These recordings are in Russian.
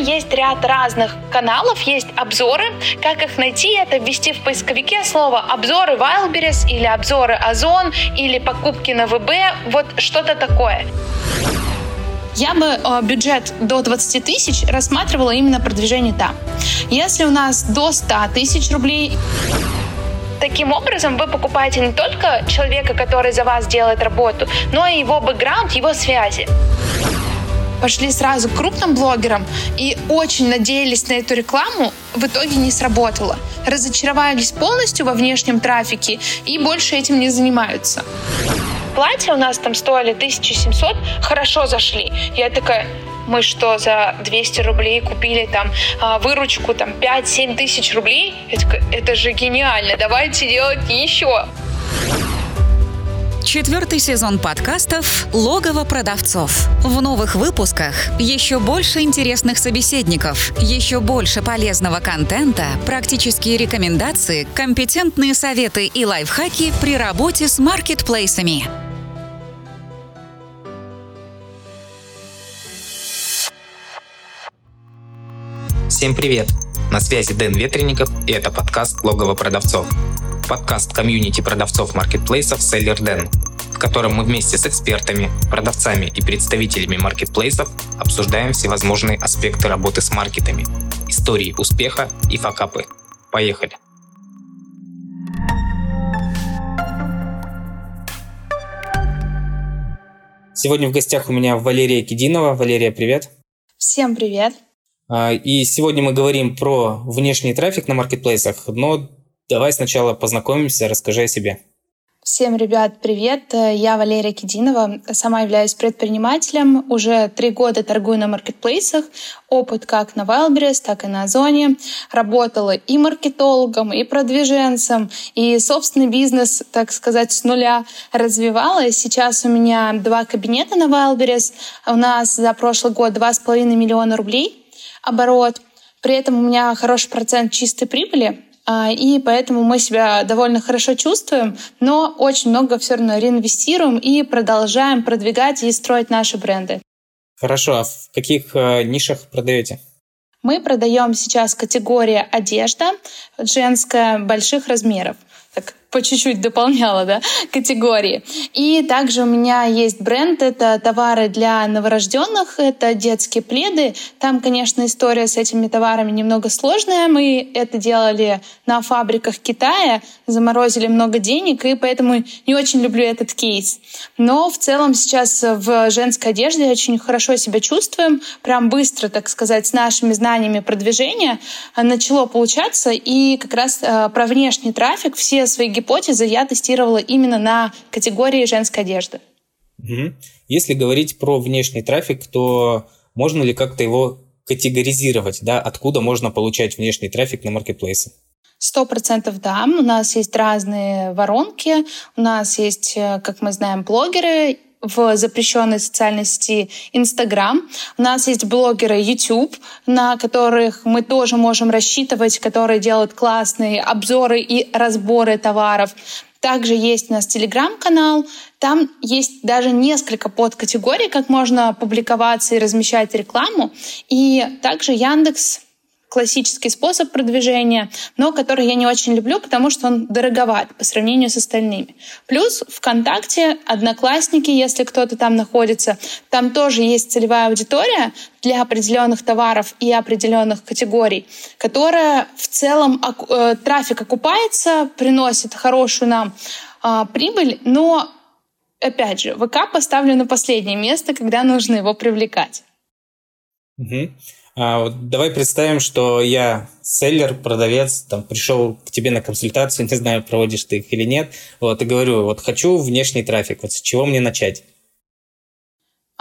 есть ряд разных каналов, есть обзоры. Как их найти? Это ввести в поисковике слово «обзоры Wildberries» или «обзоры Озон» или «покупки на ВБ». Вот что-то такое. Я бы э, бюджет до 20 тысяч рассматривала именно продвижение там. Если у нас до 100 тысяч рублей, Таким образом, вы покупаете не только человека, который за вас делает работу, но и его бэкграунд, его связи пошли сразу к крупным блогерам и очень надеялись на эту рекламу, в итоге не сработало. Разочаровались полностью во внешнем трафике и больше этим не занимаются. Платья у нас там стоили 1700, хорошо зашли. Я такая, мы что, за 200 рублей купили там а, выручку там 5-7 тысяч рублей? Я такая, это же гениально, давайте делать еще. Четвертый сезон подкастов «Логово продавцов». В новых выпусках еще больше интересных собеседников, еще больше полезного контента, практические рекомендации, компетентные советы и лайфхаки при работе с маркетплейсами. Всем привет! На связи Дэн Ветренников и это подкаст «Логово продавцов» подкаст комьюнити продавцов маркетплейсов Den, в котором мы вместе с экспертами, продавцами и представителями маркетплейсов обсуждаем всевозможные аспекты работы с маркетами, истории успеха и факапы. Поехали! Сегодня в гостях у меня Валерия Кидинова. Валерия, привет! Всем привет! А, и сегодня мы говорим про внешний трафик на маркетплейсах, но Давай сначала познакомимся, расскажи о себе. Всем, ребят, привет! Я Валерия Кединова, сама являюсь предпринимателем, уже три года торгую на маркетплейсах, опыт как на Wildberries, так и на Озоне. Работала и маркетологом, и продвиженцем, и собственный бизнес, так сказать, с нуля развивала. Сейчас у меня два кабинета на Wildberries, у нас за прошлый год 2,5 миллиона рублей оборот, при этом у меня хороший процент чистой прибыли, и поэтому мы себя довольно хорошо чувствуем, но очень много все равно реинвестируем и продолжаем продвигать и строить наши бренды. Хорошо, а в каких э, нишах продаете? Мы продаем сейчас категория одежда женская больших размеров. По чуть-чуть дополняла да, категории. И также у меня есть бренд, это товары для новорожденных, это детские пледы. Там, конечно, история с этими товарами немного сложная. Мы это делали на фабриках Китая, заморозили много денег, и поэтому не очень люблю этот кейс. Но в целом сейчас в женской одежде очень хорошо себя чувствуем, прям быстро, так сказать, с нашими знаниями продвижения начало получаться, и как раз э, про внешний трафик все свои гипотезы я тестировала именно на категории женской одежды. Если говорить про внешний трафик, то можно ли как-то его категоризировать, да, откуда можно получать внешний трафик на маркетплейсы? Сто процентов да. У нас есть разные воронки. У нас есть, э, как мы знаем, блогеры, в запрещенной социальной сети Instagram. У нас есть блогеры YouTube, на которых мы тоже можем рассчитывать, которые делают классные обзоры и разборы товаров. Также есть у нас телеграм-канал, там есть даже несколько подкатегорий, как можно публиковаться и размещать рекламу. И также Яндекс классический способ продвижения, но который я не очень люблю, потому что он дороговат по сравнению с остальными. Плюс ВКонтакте, Одноклассники, если кто-то там находится, там тоже есть целевая аудитория для определенных товаров и определенных категорий, которая в целом э, трафик окупается, приносит хорошую нам э, прибыль, но опять же, ВК поставлю на последнее место, когда нужно его привлекать. Угу. А, давай представим, что я селлер, продавец, там пришел к тебе на консультацию, не знаю, проводишь ты их или нет, вот, и говорю, вот хочу внешний трафик, вот с чего мне начать?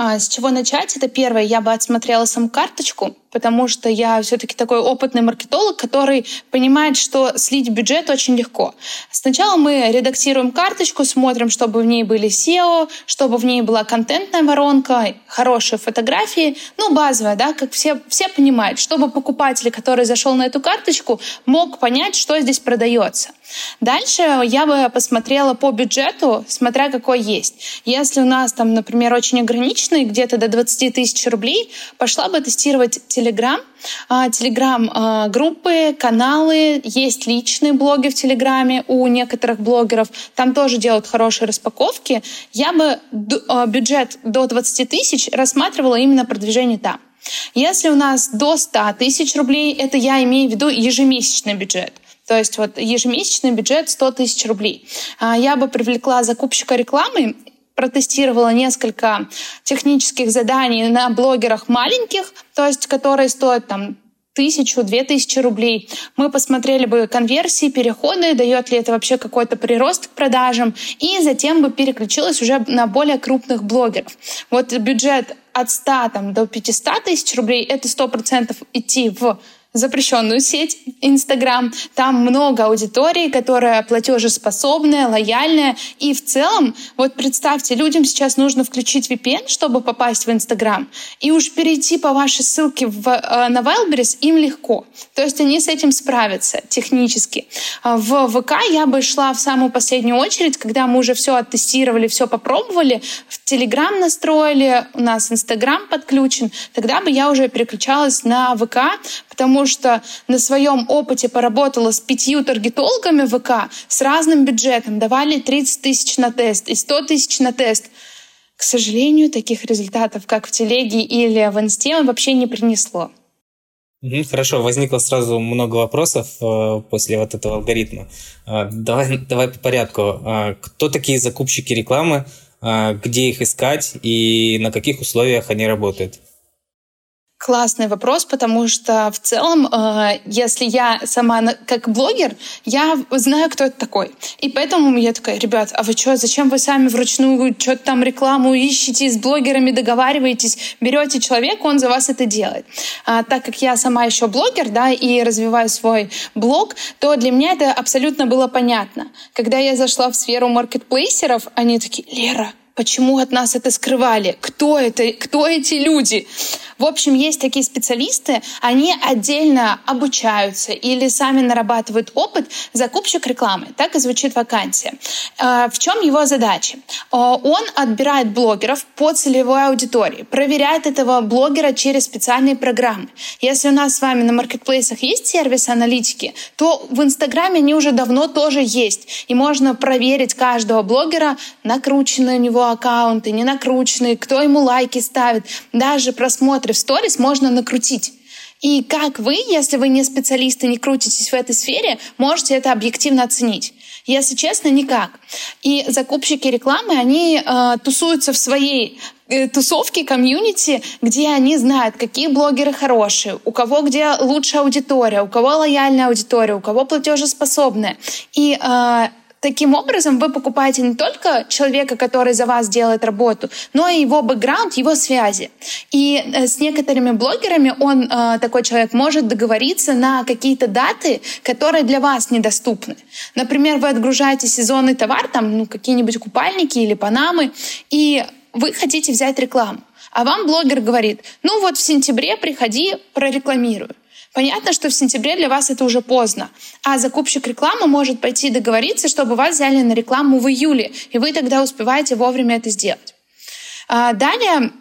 А с чего начать? Это первое, я бы отсмотрела сам карточку, потому что я все-таки такой опытный маркетолог, который понимает, что слить бюджет очень легко. Сначала мы редактируем карточку, смотрим, чтобы в ней были SEO, чтобы в ней была контентная воронка, хорошие фотографии, ну, базовая, да, как все, все понимают, чтобы покупатель, который зашел на эту карточку, мог понять, что здесь продается. Дальше я бы посмотрела по бюджету, смотря какой есть. Если у нас там, например, очень ограниченный срочные, где-то до 20 тысяч рублей, пошла бы тестировать Telegram, Телеграм-группы, каналы, есть личные блоги в Телеграме у некоторых блогеров, там тоже делают хорошие распаковки. Я бы бюджет до 20 тысяч рассматривала именно продвижение там. Если у нас до 100 тысяч рублей, это я имею в виду ежемесячный бюджет. То есть вот ежемесячный бюджет 100 тысяч рублей. А, я бы привлекла закупщика рекламы протестировала несколько технических заданий на блогерах маленьких, то есть которые стоят там тысячу, две тысячи рублей. Мы посмотрели бы конверсии, переходы, дает ли это вообще какой-то прирост к продажам, и затем бы переключилась уже на более крупных блогеров. Вот бюджет от 100 там, до 500 тысяч рублей — это 100% идти в запрещенную сеть Инстаграм. Там много аудитории, которая платежеспособная, лояльная. И в целом, вот представьте, людям сейчас нужно включить VPN, чтобы попасть в Инстаграм. И уж перейти по вашей ссылке в, э, на Wildberries им легко. То есть они с этим справятся технически. А в ВК я бы шла в самую последнюю очередь, когда мы уже все оттестировали, все попробовали, в Телеграм настроили, у нас Инстаграм подключен, тогда бы я уже переключалась на ВК, потому что на своем опыте поработала с пятью таргетологами ВК с разным бюджетом, давали 30 тысяч на тест и 100 тысяч на тест. К сожалению, таких результатов, как в телеге или в инсте, он вообще не принесло. Хорошо, возникло сразу много вопросов э, после вот этого алгоритма. Э, давай, давай по порядку. Э, кто такие закупщики рекламы, где их искать и на каких условиях они работают? Классный вопрос, потому что в целом, э, если я сама как блогер, я знаю, кто это такой. И поэтому я такая, ребят, а вы что, зачем вы сами вручную что-то там рекламу ищете, с блогерами договариваетесь, берете человека, он за вас это делает. А, так как я сама еще блогер, да, и развиваю свой блог, то для меня это абсолютно было понятно. Когда я зашла в сферу маркетплейсеров, они такие, Лера, почему от нас это скрывали? Кто это? Кто эти люди? В общем, есть такие специалисты, они отдельно обучаются или сами нарабатывают опыт закупщик рекламы. Так и звучит вакансия. Э, в чем его задача? Э, он отбирает блогеров по целевой аудитории, проверяет этого блогера через специальные программы. Если у нас с вами на маркетплейсах есть сервис аналитики, то в Инстаграме они уже давно тоже есть. И можно проверить каждого блогера, накручены у него аккаунты, не накрученные, кто ему лайки ставит, даже просмотр просмотре в сторис можно накрутить. И как вы, если вы не специалисты, не крутитесь в этой сфере, можете это объективно оценить? Если честно, никак. И закупщики рекламы, они э, тусуются в своей э, тусовке, комьюнити, где они знают, какие блогеры хорошие, у кого где лучшая аудитория, у кого лояльная аудитория, у кого платежеспособная. И э, Таким образом, вы покупаете не только человека, который за вас делает работу, но и его бэкграунд, его связи. И э, с некоторыми блогерами он, э, такой человек, может договориться на какие-то даты, которые для вас недоступны. Например, вы отгружаете сезонный товар, там, ну, какие-нибудь купальники или панамы, и вы хотите взять рекламу. А вам блогер говорит, ну вот в сентябре приходи, прорекламирую. Понятно, что в сентябре для вас это уже поздно, а закупщик рекламы может пойти договориться, чтобы вас взяли на рекламу в июле, и вы тогда успеваете вовремя это сделать. А, далее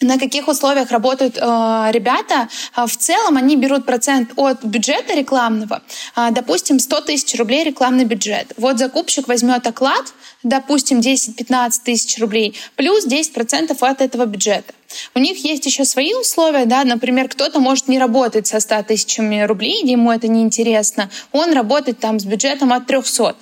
на каких условиях работают э, ребята. А, в целом они берут процент от бюджета рекламного. Э, допустим, 100 тысяч рублей рекламный бюджет. Вот закупщик возьмет оклад, допустим, 10-15 тысяч рублей, плюс 10% от этого бюджета. У них есть еще свои условия, да, например, кто-то может не работать со 100 тысячами рублей, ему это неинтересно, он работает там с бюджетом от 300.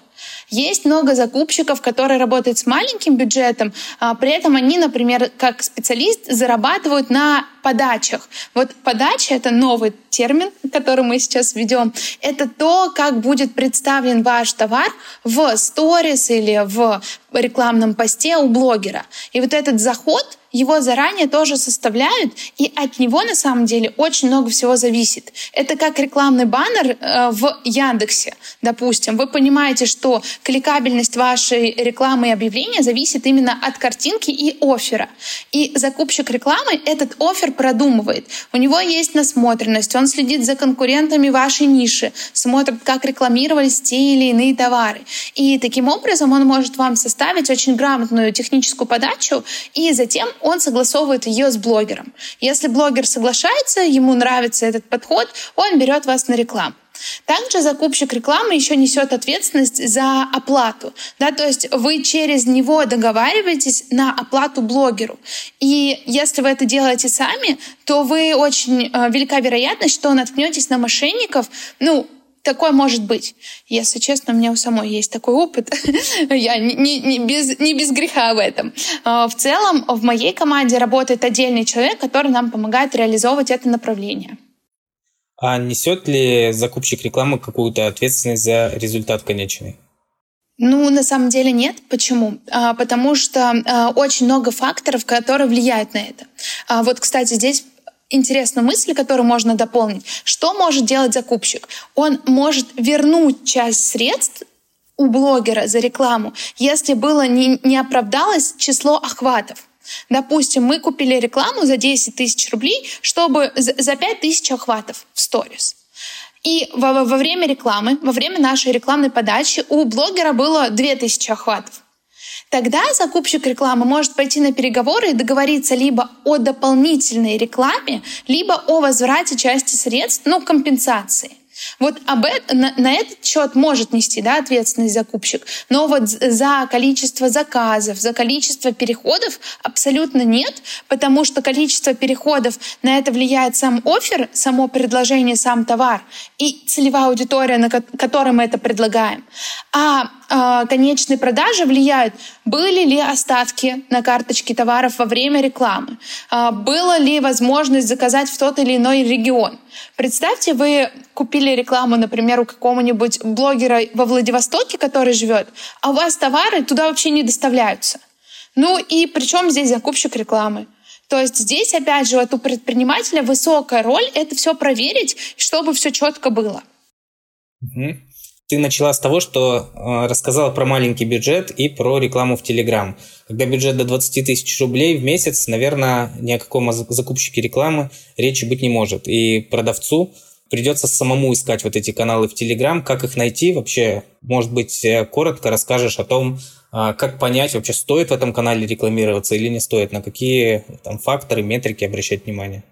Есть много закупщиков, которые работают с маленьким бюджетом, а при этом они, например, как специалист зарабатывают на подачах. Вот подача — это новый термин, который мы сейчас ведем. Это то, как будет представлен ваш товар в сторис или в рекламном посте у блогера. И вот этот заход его заранее тоже составляют, и от него на самом деле очень много всего зависит. Это как рекламный баннер э, в Яндексе, допустим. Вы понимаете, что кликабельность вашей рекламы и объявления зависит именно от картинки и оффера. И закупщик рекламы этот офер продумывает. У него есть насмотренность, он следит за конкурентами вашей ниши, смотрит, как рекламировались те или иные товары. И таким образом он может вам составить очень грамотную техническую подачу, и затем он согласовывает ее с блогером. Если блогер соглашается, ему нравится этот подход, он берет вас на рекламу. Также закупщик рекламы еще несет ответственность за оплату. Да, то есть вы через него договариваетесь на оплату блогеру. И если вы это делаете сами, то вы очень э, велика вероятность, что наткнетесь на мошенников, ну, такое может быть. Если честно, у меня у самой есть такой опыт. Я не, не, не, без, не без греха в этом. А, в целом, в моей команде работает отдельный человек, который нам помогает реализовывать это направление. А несет ли закупщик рекламы какую-то ответственность за результат конечный? Ну, на самом деле нет. Почему? А, потому что а, очень много факторов, которые влияют на это. А, вот, кстати, здесь интересная мысль, которую можно дополнить. Что может делать закупщик? Он может вернуть часть средств у блогера за рекламу, если было не, не оправдалось число охватов. Допустим, мы купили рекламу за 10 тысяч рублей, чтобы за 5 тысяч охватов в сторис. И во, во время рекламы, во время нашей рекламной подачи у блогера было 2000 охватов. Тогда закупщик рекламы может пойти на переговоры и договориться либо о дополнительной рекламе, либо о возврате части средств, ну, компенсации. Вот об это, на, на этот счет может нести да, ответственность закупщик, но вот за количество заказов, за количество переходов абсолютно нет, потому что количество переходов на это влияет сам офер, само предложение, сам товар и целевая аудитория, на которой мы это предлагаем. А э, конечные продажи влияют, были ли остатки на карточке товаров во время рекламы, э, была ли возможность заказать в тот или иной регион. Представьте, вы купили рекламу, например, у какого-нибудь блогера во Владивостоке, который живет, а у вас товары туда вообще не доставляются. Ну и причем здесь закупщик рекламы? То есть здесь, опять же, вот у предпринимателя высокая роль это все проверить, чтобы все четко было. Угу. Ты начала с того, что э, рассказала про маленький бюджет и про рекламу в Телеграм. Когда бюджет до 20 тысяч рублей в месяц, наверное, ни о каком закупщике рекламы речи быть не может. И продавцу придется самому искать вот эти каналы в Телеграм. Как их найти вообще? Может быть, э, коротко расскажешь о том, э, как понять, вообще стоит в этом канале рекламироваться или не стоит, на какие там факторы, метрики обращать внимание?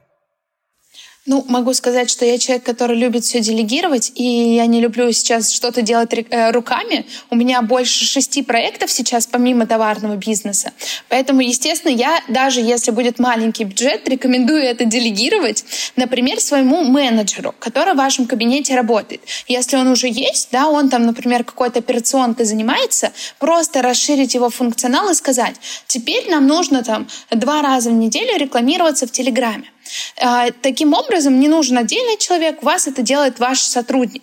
Ну, могу сказать, что я человек, который любит все делегировать, и я не люблю сейчас что-то делать э, руками. У меня больше шести проектов сейчас, помимо товарного бизнеса. Поэтому, естественно, я, даже если будет маленький бюджет, рекомендую это делегировать, например, своему менеджеру, который в вашем кабинете работает. Если он уже есть, да, он там, например, какой-то операционкой занимается, просто расширить его функционал и сказать, теперь нам нужно там два раза в неделю рекламироваться в Телеграме. А, таким образом, не нужен отдельный человек, вас это делает ваш сотрудник.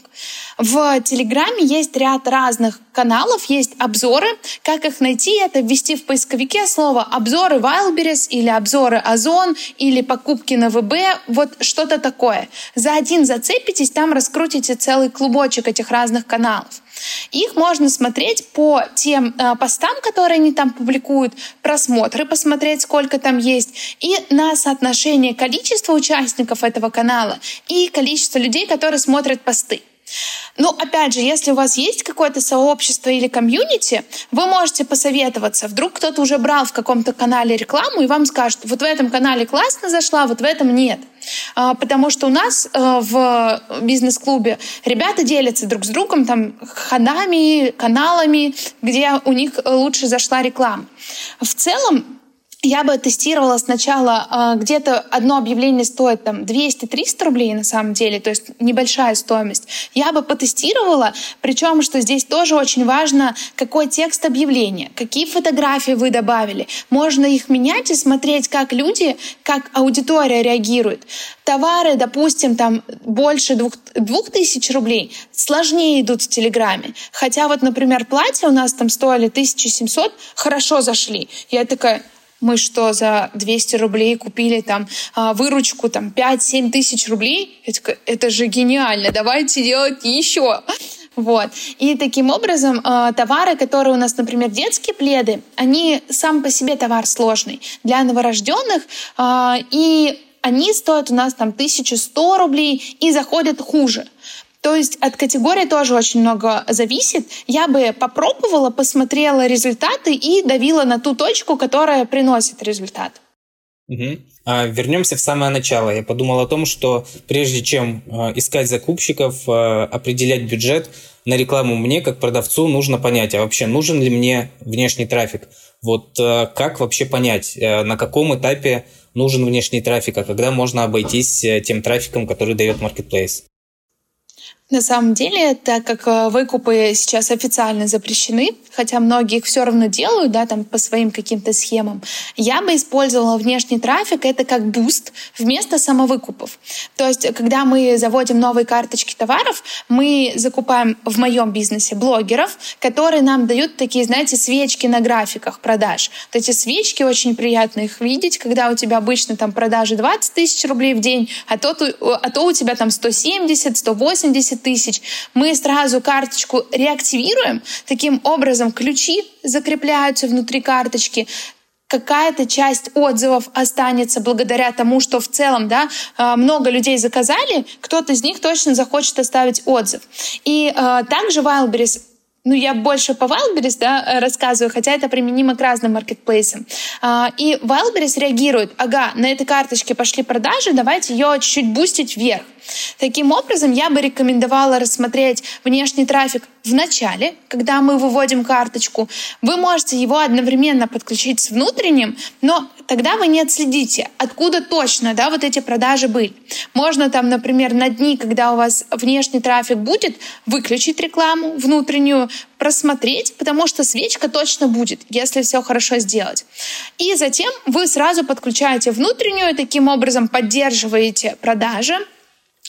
В Телеграме есть ряд разных каналов, есть обзоры. Как их найти? Это ввести в поисковике слово «обзоры Wildberries» или «обзоры Озон» или «покупки на ВБ», вот что-то такое. За один зацепитесь, там раскрутите целый клубочек этих разных каналов. Их можно смотреть по тем э, постам, которые они там публикуют, просмотры посмотреть, сколько там есть, и на соотношение количества участников этого канала и количество людей, которые смотрят посты. Ну, опять же, если у вас есть какое-то сообщество или комьюнити, вы можете посоветоваться. Вдруг кто-то уже брал в каком-то канале рекламу и вам скажет, вот в этом канале классно зашла, вот в этом нет. А, потому что у нас э, в бизнес-клубе ребята делятся друг с другом там ходами, каналами, где у них лучше зашла реклама. В целом, я бы тестировала сначала э, где-то одно объявление стоит там 200-300 рублей на самом деле, то есть небольшая стоимость. Я бы потестировала, причем, что здесь тоже очень важно, какой текст объявления, какие фотографии вы добавили. Можно их менять и смотреть, как люди, как аудитория реагирует. Товары, допустим, там больше двух, двух тысяч рублей, сложнее идут в Телеграме. Хотя вот, например, платья у нас там стоили 1700, хорошо зашли. Я такая, мы что, за 200 рублей купили там а, выручку там 5-7 тысяч рублей? Это, это же гениально, давайте делать еще. Вот. И таким образом э, товары, которые у нас, например, детские пледы, они сам по себе товар сложный для новорожденных, э, и они стоят у нас там 1100 рублей и заходят хуже. То есть от категории тоже очень много зависит. Я бы попробовала, посмотрела результаты и давила на ту точку, которая приносит результат. Угу. А вернемся в самое начало. Я подумал о том, что прежде чем э, искать закупщиков, э, определять бюджет на рекламу, мне как продавцу нужно понять, а вообще нужен ли мне внешний трафик. Вот э, как вообще понять, на каком этапе нужен внешний трафик, а когда можно обойтись тем трафиком, который дает Marketplace? На самом деле, так как э, выкупы сейчас официально запрещены, хотя многие их все равно делают, да, там по своим каким-то схемам, я бы использовала внешний трафик это как буст вместо самовыкупов. То есть, когда мы заводим новые карточки товаров, мы закупаем в моем бизнесе блогеров, которые нам дают такие, знаете, свечки на графиках продаж. Вот эти свечки очень приятно их видеть, когда у тебя обычно там продажи 20 тысяч рублей в день, а то, а то у тебя там 170, 180 тысяч, мы сразу карточку реактивируем. Таким образом, ключи закрепляются внутри карточки, какая-то часть отзывов останется благодаря тому, что в целом да, э, много людей заказали, кто-то из них точно захочет оставить отзыв. И э, также Wildberries ну, я больше по Wildberries да, э, рассказываю, хотя это применимо к разным маркетплейсам. А, и Wildberries реагирует, ага, на этой карточке пошли продажи, давайте ее чуть-чуть бустить вверх. Таким образом, я бы рекомендовала рассмотреть внешний трафик в начале, когда мы выводим карточку. Вы можете его одновременно подключить с внутренним, но тогда вы не отследите, откуда точно да, вот эти продажи были. Можно там, например, на дни, когда у вас внешний трафик будет, выключить рекламу внутреннюю, просмотреть, потому что свечка точно будет, если все хорошо сделать. И затем вы сразу подключаете внутреннюю, таким образом поддерживаете продажи,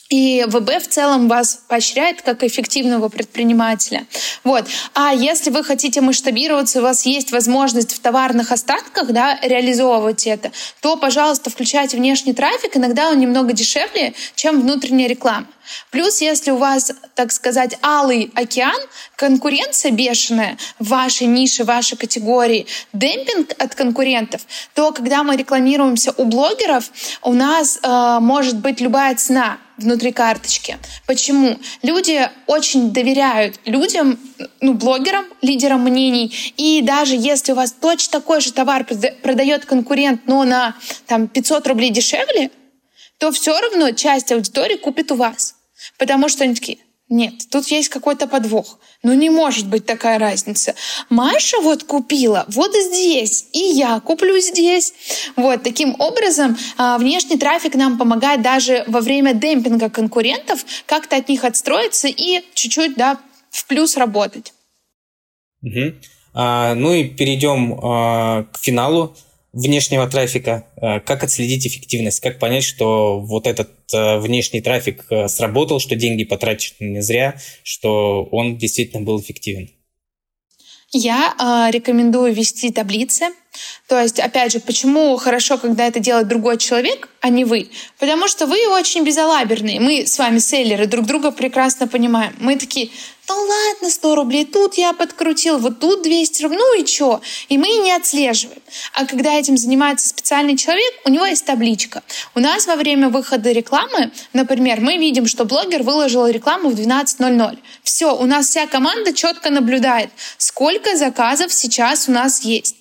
и ВБ в целом вас поощряет как эффективного предпринимателя. Вот. А если вы хотите масштабироваться, у вас есть возможность в товарных остатках да, реализовывать это, то, пожалуйста, включайте внешний трафик. Иногда он немного дешевле, чем внутренняя реклама. Плюс, если у вас, так сказать, алый океан, конкуренция бешеная в вашей нише, в вашей категории, демпинг от конкурентов, то когда мы рекламируемся у блогеров, у нас э, может быть любая цена внутри карточки. Почему? Люди очень доверяют людям, ну, блогерам, лидерам мнений. И даже если у вас точно такой же товар продает конкурент, но на там, 500 рублей дешевле, то все равно часть аудитории купит у вас. Потому что они такие, нет, тут есть какой-то подвох. Ну не может быть такая разница. Маша вот купила вот здесь, и я куплю здесь. Вот таким образом а, внешний трафик нам помогает даже во время демпинга конкурентов как-то от них отстроиться и чуть-чуть да, в плюс работать. Угу. А, ну и перейдем а, к финалу внешнего трафика, э, как отследить эффективность, как понять, что вот этот э, внешний трафик э, сработал, что деньги потрачены не зря, что он действительно был эффективен. Я э, рекомендую вести таблицы. То есть, опять же, почему хорошо, когда это делает другой человек, а не вы? Потому что вы очень безалаберные. Мы с вами селлеры друг друга прекрасно понимаем. Мы такие, ну ладно, 100 рублей, тут я подкрутил, вот тут 200 рублей, ну и что? И мы не отслеживаем. А когда этим занимается специальный человек, у него есть табличка. У нас во время выхода рекламы, например, мы видим, что блогер выложил рекламу в 12.00. Все, у нас вся команда четко наблюдает, сколько заказов сейчас у нас есть.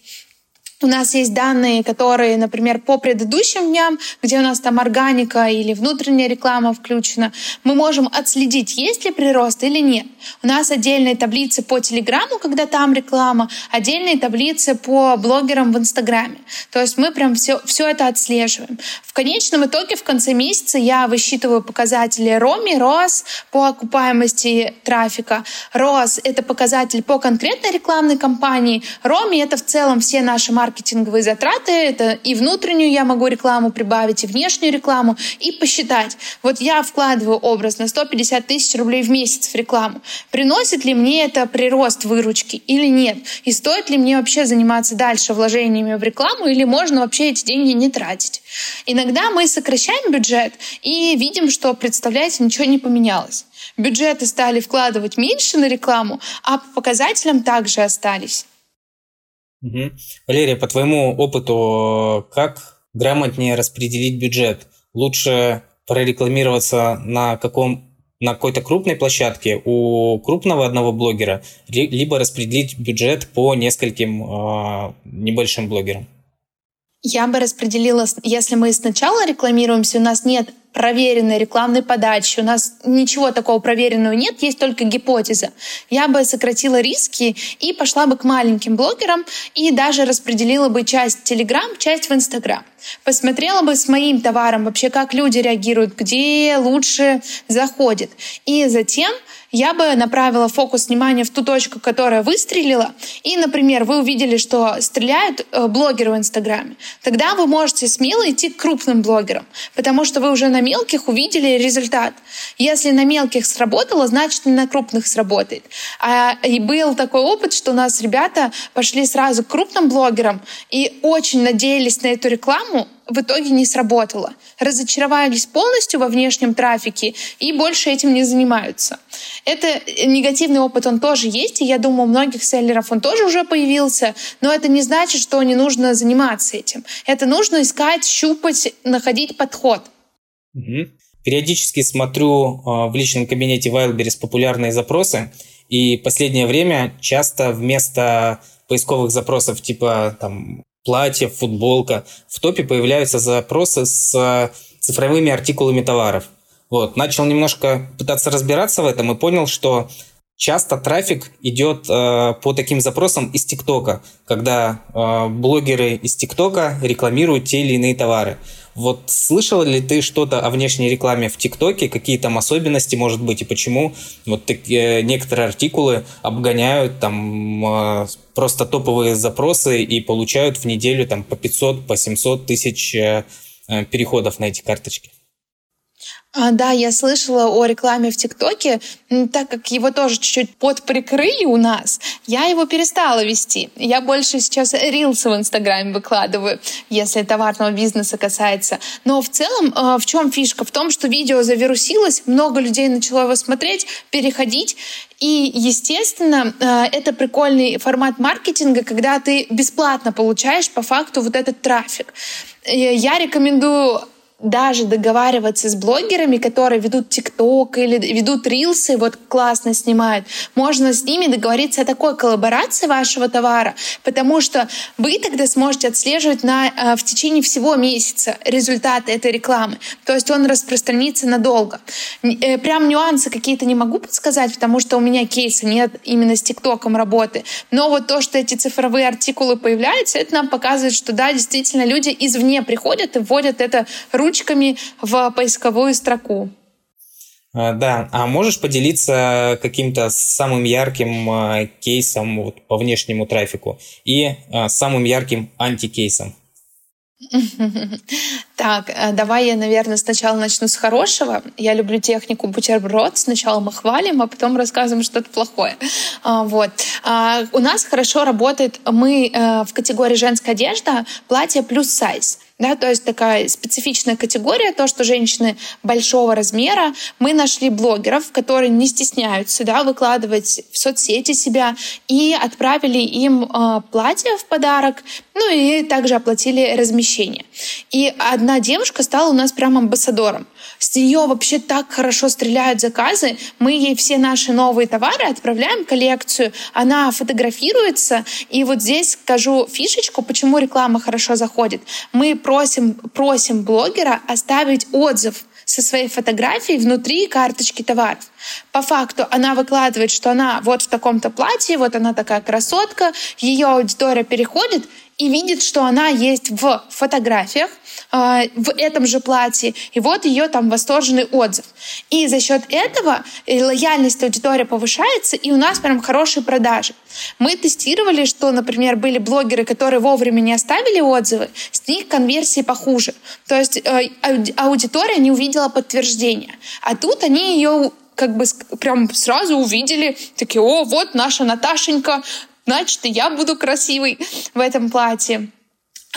У нас есть данные, которые, например, по предыдущим дням, где у нас там органика или внутренняя реклама включена, мы можем отследить, есть ли прирост или нет. У нас отдельные таблицы по Телеграму, когда там реклама, отдельные таблицы по блогерам в Инстаграме. То есть мы прям все, все это отслеживаем. В конечном итоге в конце месяца я высчитываю показатели Роми, РОС по окупаемости трафика. РОС — это показатель по конкретной рекламной кампании. Роми — это в целом все наши марки маркетинговые затраты. Это и внутреннюю я могу рекламу прибавить, и внешнюю рекламу, и посчитать. Вот я вкладываю образ на 150 тысяч рублей в месяц в рекламу. Приносит ли мне это прирост выручки или нет? И стоит ли мне вообще заниматься дальше вложениями в рекламу, или можно вообще эти деньги не тратить? Иногда мы сокращаем бюджет и видим, что, представляете, ничего не поменялось. Бюджеты стали вкладывать меньше на рекламу, а по показателям также остались. Угу. Валерия, по твоему опыту, как грамотнее распределить бюджет? Лучше прорекламироваться на каком на какой-то крупной площадке у крупного одного блогера, либо распределить бюджет по нескольким э, небольшим блогерам? Я бы распределила, если мы сначала рекламируемся, у нас нет проверенной рекламной подачи. У нас ничего такого проверенного нет, есть только гипотеза. Я бы сократила риски и пошла бы к маленьким блогерам и даже распределила бы часть Телеграм, часть в Инстаграм. Посмотрела бы с моим товаром вообще, как люди реагируют, где лучше заходит. И затем я бы направила фокус внимания в ту точку, которая выстрелила. И, например, вы увидели, что стреляют э, блогеры в Инстаграме. Тогда вы можете смело идти к крупным блогерам, потому что вы уже на мелких увидели результат. Если на мелких сработало, значит и на крупных сработает. А, и был такой опыт, что у нас ребята пошли сразу к крупным блогерам и очень надеялись на эту рекламу, в итоге не сработало. Разочаровались полностью во внешнем трафике и больше этим не занимаются. Это негативный опыт, он тоже есть, и я думаю, у многих селлеров он тоже уже появился, но это не значит, что не нужно заниматься этим. Это нужно искать, щупать, находить подход. Угу. Периодически смотрю э, в личном кабинете Wildberries популярные запросы, и последнее время часто вместо поисковых запросов типа там платье, футболка. В топе появляются запросы с цифровыми артикулами товаров. Вот. Начал немножко пытаться разбираться в этом и понял, что часто трафик идет э, по таким запросам из ТикТока, когда э, блогеры из ТикТока рекламируют те или иные товары. Вот слышал ли ты что-то о внешней рекламе в ТикТоке, какие там особенности, может быть, и почему вот такие, некоторые артикулы обгоняют там э, просто топовые запросы и получают в неделю там по 500, по 700 тысяч э, э, переходов на эти карточки? А, да, я слышала о рекламе в ТикТоке, так как его тоже чуть-чуть подприкрыли у нас, я его перестала вести. Я больше сейчас рилсы в Инстаграме выкладываю, если товарного бизнеса касается. Но в целом, э, в чем фишка? В том, что видео завирусилось, много людей начало его смотреть, переходить, и, естественно, э, это прикольный формат маркетинга, когда ты бесплатно получаешь по факту вот этот трафик. Я рекомендую даже договариваться с блогерами, которые ведут ТикТок или ведут рилсы, вот классно снимают, можно с ними договориться о такой коллаборации вашего товара, потому что вы тогда сможете отслеживать на, э, в течение всего месяца результаты этой рекламы. То есть он распространится надолго. Э, прям нюансы какие-то не могу подсказать, потому что у меня кейса нет именно с ТикТоком работы. Но вот то, что эти цифровые артикулы появляются, это нам показывает, что да, действительно люди извне приходят и вводят это ручками в поисковую строку. А, да, а можешь поделиться каким-то самым ярким а, кейсом вот, по внешнему трафику и а, самым ярким антикейсом? Так, э, давай я, наверное, сначала начну с хорошего. Я люблю технику бутерброд. Сначала мы хвалим, а потом рассказываем что-то плохое. Вот. У нас хорошо работает, мы э, в категории женская одежда, платье плюс сайз. Да, то есть такая специфичная категория, то, что женщины большого размера. Мы нашли блогеров, которые не стесняются да, выкладывать в соцсети себя, и отправили им э, платье в подарок, ну и также оплатили размещение. И одна девушка стала у нас прям амбассадором. С нее вообще так хорошо стреляют заказы. Мы ей все наши новые товары отправляем коллекцию. Она фотографируется. И вот здесь скажу фишечку, почему реклама хорошо заходит. Мы просим, просим блогера оставить отзыв со своей фотографией внутри карточки товаров. По факту она выкладывает, что она вот в таком-то платье, вот она такая красотка, ее аудитория переходит и видит, что она есть в фотографиях, в этом же платье, и вот ее там восторженный отзыв. И за счет этого лояльность аудитории повышается, и у нас прям хорошие продажи. Мы тестировали, что, например, были блогеры, которые вовремя не оставили отзывы, с них конверсии похуже. То есть э, аудитория не увидела подтверждения. А тут они ее как бы прям сразу увидели, такие, о, вот наша Наташенька, значит, и я буду красивой в этом платье.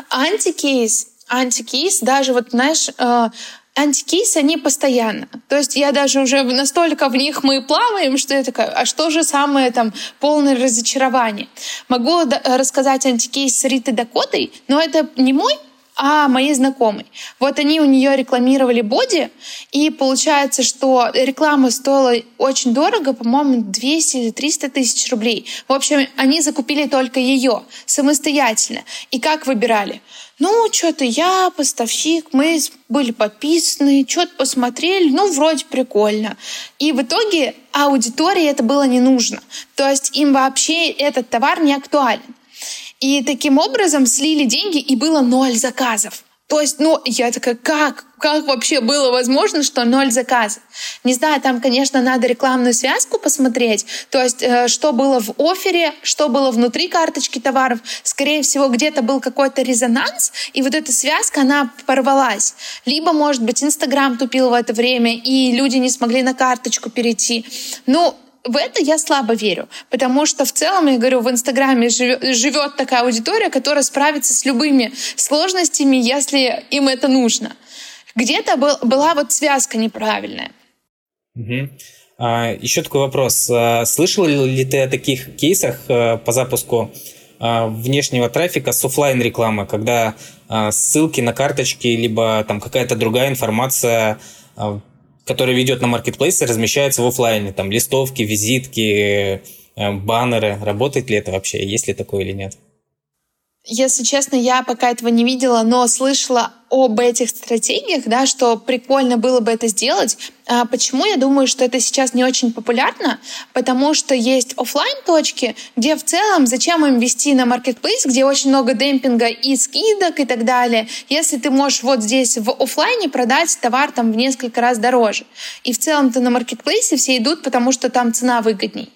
Антикейс, антикейс, даже вот, знаешь, э, антикейсы, они постоянно. То есть я даже уже настолько в них мы плаваем, что я такая, а что же самое там полное разочарование? Могу рассказать антикейс с Ритой Дакотой, но это не мой а моей знакомой. Вот они у нее рекламировали боди, и получается, что реклама стоила очень дорого, по-моему, 200 или 300 тысяч рублей. В общем, они закупили только ее самостоятельно. И как выбирали? Ну, что-то я, поставщик, мы были подписаны, что-то посмотрели, ну, вроде прикольно. И в итоге аудитории это было не нужно. То есть им вообще этот товар не актуален. И таким образом слили деньги, и было ноль заказов. То есть, ну, я такая, как? Как вообще было возможно, что ноль заказов? Не знаю, там, конечно, надо рекламную связку посмотреть. То есть, э, что было в офере, что было внутри карточки товаров. Скорее всего, где-то был какой-то резонанс, и вот эта связка, она порвалась. Либо, может быть, Инстаграм тупил в это время, и люди не смогли на карточку перейти. Ну, в это я слабо верю, потому что в целом, я говорю, в Инстаграме живет, такая аудитория, которая справится с любыми сложностями, если им это нужно. Где-то был, была вот связка неправильная. Угу. А, еще такой вопрос. А, слышал ли ты о таких кейсах а, по запуску а, внешнего трафика с офлайн рекламы, когда ссылки на карточки, либо там какая-то другая информация который ведет на маркетплейсе, размещается в офлайне, там листовки, визитки, э, баннеры. Работает ли это вообще? Есть ли такое или нет? Если честно, я пока этого не видела, но слышала об этих стратегиях, да, что прикольно было бы это сделать. А почему я думаю, что это сейчас не очень популярно? Потому что есть офлайн точки, где в целом зачем им вести на маркетплейс, где очень много демпинга и скидок и так далее, если ты можешь вот здесь в офлайне продать товар там в несколько раз дороже. И в целом-то на маркетплейсе все идут, потому что там цена выгодней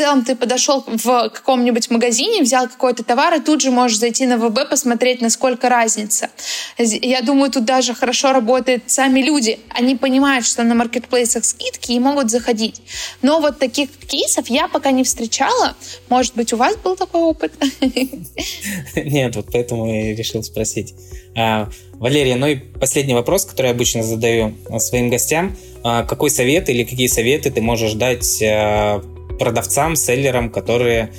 целом ты подошел в каком-нибудь магазине, взял какой-то товар, и тут же можешь зайти на ВБ, посмотреть, насколько разница. Я думаю, тут даже хорошо работают сами люди. Они понимают, что на маркетплейсах скидки и могут заходить. Но вот таких кейсов я пока не встречала. Может быть, у вас был такой опыт? Нет, вот поэтому я решил спросить. А, Валерия, ну и последний вопрос, который я обычно задаю своим гостям. А, какой совет или какие советы ты можешь дать а, продавцам, селлерам, которые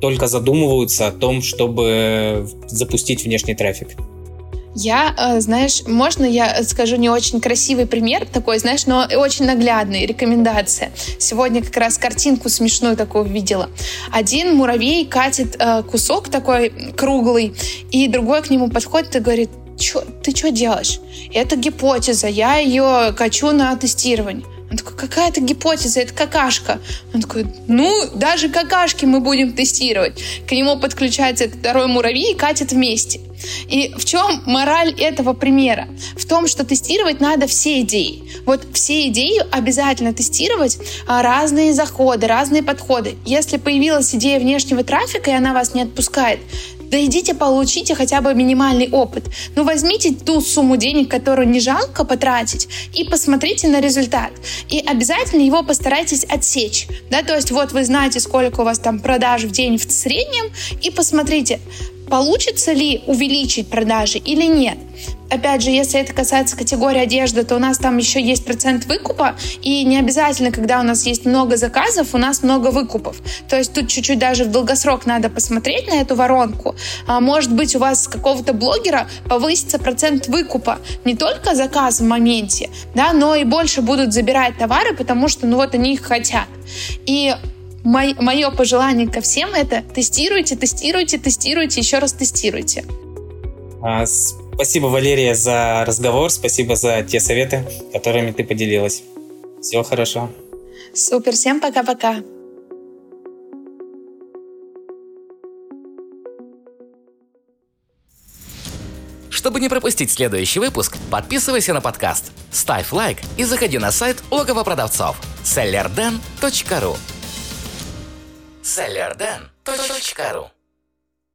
только задумываются о том, чтобы запустить внешний трафик? Я, э, знаешь, можно я скажу не очень красивый пример такой, знаешь, но очень наглядный, рекомендация. Сегодня как раз картинку смешную такую видела. Один муравей катит э, кусок такой круглый, и другой к нему подходит и говорит, Чё, ты что делаешь? Это гипотеза, я ее качу на тестирование. Он такой, какая это гипотеза, это какашка. Он такой, ну, даже какашки мы будем тестировать. К нему подключается этот второй муравей и катит вместе. И в чем мораль этого примера? В том, что тестировать надо все идеи. Вот все идеи обязательно тестировать, а, разные заходы, разные подходы. Если появилась идея внешнего трафика, и она вас не отпускает, да идите получите хотя бы минимальный опыт. Ну возьмите ту сумму денег, которую не жалко потратить, и посмотрите на результат. И обязательно его постарайтесь отсечь. Да, то есть вот вы знаете, сколько у вас там продаж в день в среднем, и посмотрите, получится ли увеличить продажи или нет. Опять же, если это касается категории одежды, то у нас там еще есть процент выкупа, и не обязательно, когда у нас есть много заказов, у нас много выкупов. То есть тут чуть-чуть даже в долгосрок надо посмотреть на эту воронку. А может быть, у вас с какого-то блогера повысится процент выкупа. Не только заказ в моменте, да, но и больше будут забирать товары, потому что, ну вот, они их хотят. И мое пожелание ко всем это тестируйте, тестируйте, тестируйте, еще раз тестируйте. А, спасибо, Валерия, за разговор, спасибо за те советы, которыми ты поделилась. Всего хорошо. Супер, всем пока-пока. Чтобы не пропустить следующий выпуск, подписывайся на подкаст, ставь лайк и заходи на сайт логово продавцов sellerden.ru sellerden.ru